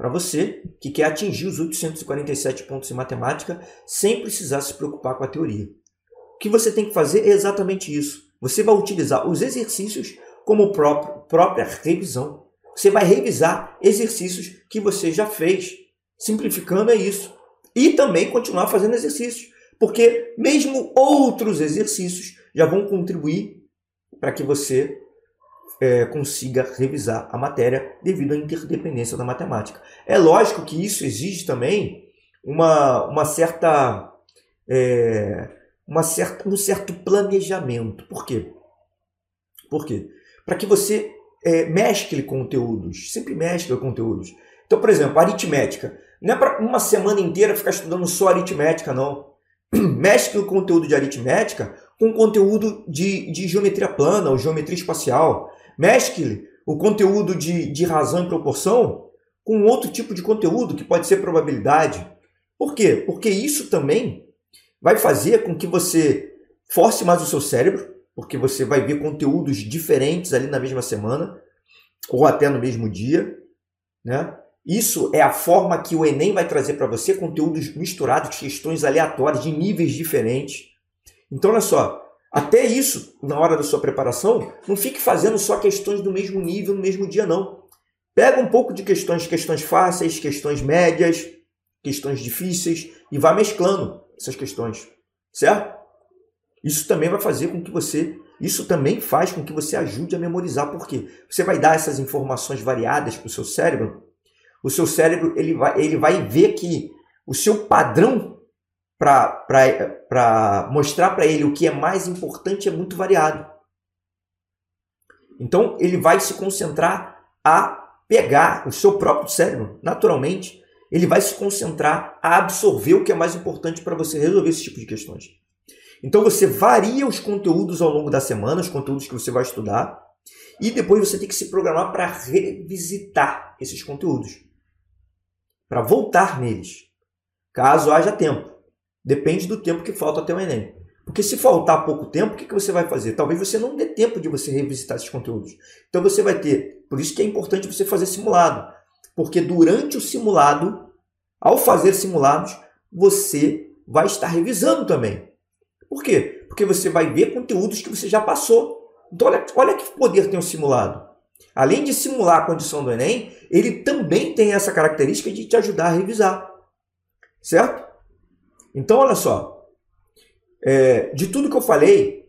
para você que quer atingir os 847 pontos em matemática sem precisar se preocupar com a teoria. O que você tem que fazer é exatamente isso. Você vai utilizar os exercícios como próprio, própria revisão. Você vai revisar exercícios que você já fez. Simplificando é isso. E também continuar fazendo exercícios. Porque mesmo outros exercícios já vão contribuir para que você é, consiga revisar a matéria devido à interdependência da matemática. É lógico que isso exige também uma, uma certa, é, uma certa, um certo planejamento. Por quê? Por quê? Para que você é, mescle conteúdos, sempre mescle conteúdos. Então, por exemplo, aritmética. Não é para uma semana inteira ficar estudando só aritmética, não. Mescle o conteúdo de aritmética com conteúdo de, de geometria plana ou geometria espacial. Mescle o conteúdo de, de razão e proporção com outro tipo de conteúdo, que pode ser probabilidade. Por quê? Porque isso também vai fazer com que você force mais o seu cérebro, porque você vai ver conteúdos diferentes ali na mesma semana, ou até no mesmo dia. Né? Isso é a forma que o Enem vai trazer para você conteúdos misturados, questões aleatórias, de níveis diferentes. Então, olha só, até isso, na hora da sua preparação, não fique fazendo só questões do mesmo nível no mesmo dia, não. Pega um pouco de questões, questões fáceis, questões médias, questões difíceis e vá mesclando essas questões, certo? Isso também vai fazer com que você, isso também faz com que você ajude a memorizar, porque você vai dar essas informações variadas para o seu cérebro. O seu cérebro ele vai, ele vai ver que o seu padrão para mostrar para ele o que é mais importante é muito variado. Então ele vai se concentrar a pegar o seu próprio cérebro, naturalmente, ele vai se concentrar a absorver o que é mais importante para você resolver esse tipo de questões. Então você varia os conteúdos ao longo da semana, os conteúdos que você vai estudar, e depois você tem que se programar para revisitar esses conteúdos, para voltar neles, caso haja tempo. Depende do tempo que falta até o Enem. Porque se faltar pouco tempo, o que, que você vai fazer? Talvez você não dê tempo de você revisitar esses conteúdos. Então você vai ter. Por isso que é importante você fazer simulado. Porque durante o simulado, ao fazer simulados, você vai estar revisando também. Por quê? Porque você vai ver conteúdos que você já passou. Então olha, olha que poder tem o simulado. Além de simular a condição do Enem, ele também tem essa característica de te ajudar a revisar. Certo? Então, olha só. É, de tudo que eu falei,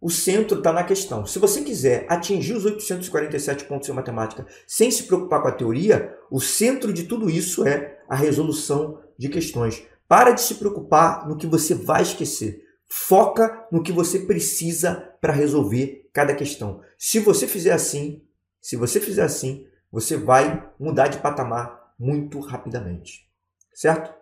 o centro está na questão. Se você quiser atingir os 847 pontos em matemática sem se preocupar com a teoria, o centro de tudo isso é a resolução de questões. Para de se preocupar no que você vai esquecer. Foca no que você precisa para resolver cada questão. Se você fizer assim, se você fizer assim, você vai mudar de patamar muito rapidamente. Certo?